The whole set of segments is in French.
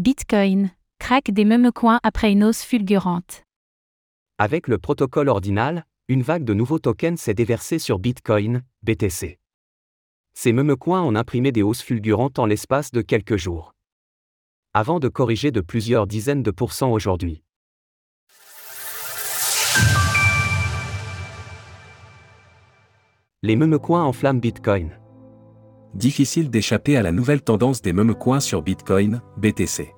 Bitcoin, craque des memecoins après une hausse fulgurante. Avec le protocole ordinal, une vague de nouveaux tokens s'est déversée sur Bitcoin, BTC. Ces memecoins ont imprimé des hausses fulgurantes en l'espace de quelques jours. Avant de corriger de plusieurs dizaines de pourcents aujourd'hui. Les memecoins enflamment Bitcoin. Difficile d'échapper à la nouvelle tendance des memecoins sur Bitcoin, BTC.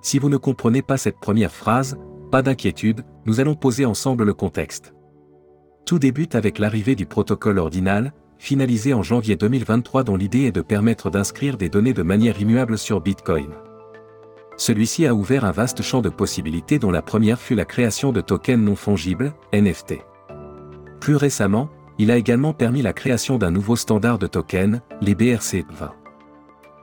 Si vous ne comprenez pas cette première phrase, pas d'inquiétude, nous allons poser ensemble le contexte. Tout débute avec l'arrivée du protocole ordinal, finalisé en janvier 2023 dont l'idée est de permettre d'inscrire des données de manière immuable sur Bitcoin. Celui-ci a ouvert un vaste champ de possibilités dont la première fut la création de tokens non fongibles, NFT. Plus récemment, il a également permis la création d'un nouveau standard de tokens, les BRC20.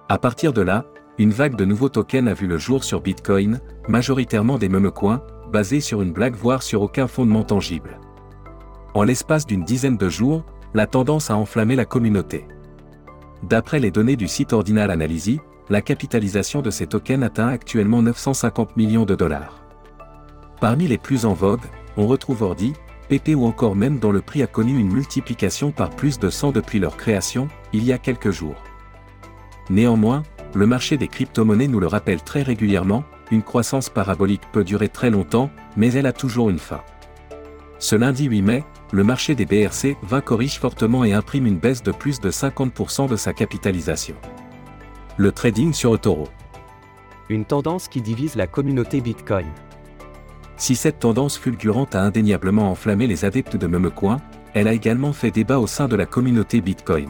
À partir de là, une vague de nouveaux tokens a vu le jour sur Bitcoin, majoritairement des memecoins, basés sur une blague voire sur aucun fondement tangible. En l'espace d'une dizaine de jours, la tendance a enflammé la communauté. D'après les données du site Ordinal Analysis, la capitalisation de ces tokens atteint actuellement 950 millions de dollars. Parmi les plus en vogue, on retrouve Ordi, Ou encore même dont le prix a connu une multiplication par plus de 100 depuis leur création, il y a quelques jours. Néanmoins, le marché des crypto-monnaies nous le rappelle très régulièrement, une croissance parabolique peut durer très longtemps, mais elle a toujours une fin. Ce lundi 8 mai, le marché des BRC 20 corrige fortement et imprime une baisse de plus de 50% de sa capitalisation. Le trading sur eToro. Une tendance qui divise la communauté Bitcoin. Si cette tendance fulgurante a indéniablement enflammé les adeptes de Memecoin, elle a également fait débat au sein de la communauté Bitcoin.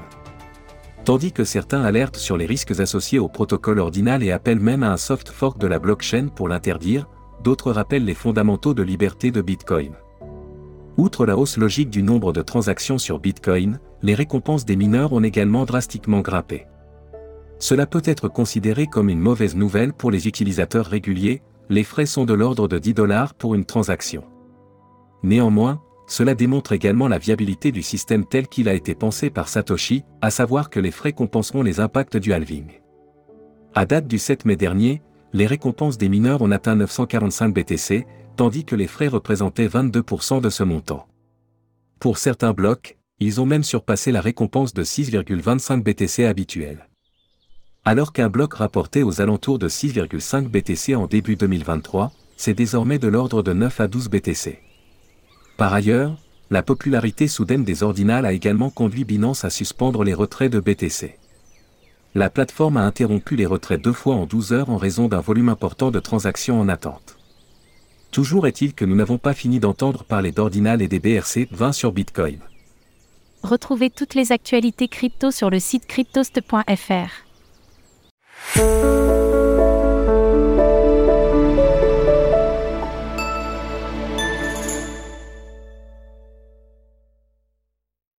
Tandis que certains alertent sur les risques associés au protocole ordinal et appellent même à un soft fork de la blockchain pour l'interdire, d'autres rappellent les fondamentaux de liberté de Bitcoin. Outre la hausse logique du nombre de transactions sur Bitcoin, les récompenses des mineurs ont également drastiquement grimpé. Cela peut être considéré comme une mauvaise nouvelle pour les utilisateurs réguliers, les frais sont de l'ordre de 10 dollars pour une transaction. Néanmoins, cela démontre également la viabilité du système tel qu'il a été pensé par Satoshi, à savoir que les frais compenseront les impacts du halving. À date du 7 mai dernier, les récompenses des mineurs ont atteint 945 BTC, tandis que les frais représentaient 22% de ce montant. Pour certains blocs, ils ont même surpassé la récompense de 6,25 BTC habituelle. Alors qu'un bloc rapportait aux alentours de 6,5 BTC en début 2023, c'est désormais de l'ordre de 9 à 12 BTC. Par ailleurs, la popularité soudaine des ordinals a également conduit Binance à suspendre les retraits de BTC. La plateforme a interrompu les retraits deux fois en 12 heures en raison d'un volume important de transactions en attente. Toujours est-il que nous n'avons pas fini d'entendre parler d'ordinal et des BRC 20 sur Bitcoin. Retrouvez toutes les actualités crypto sur le site cryptost.fr. Thank you.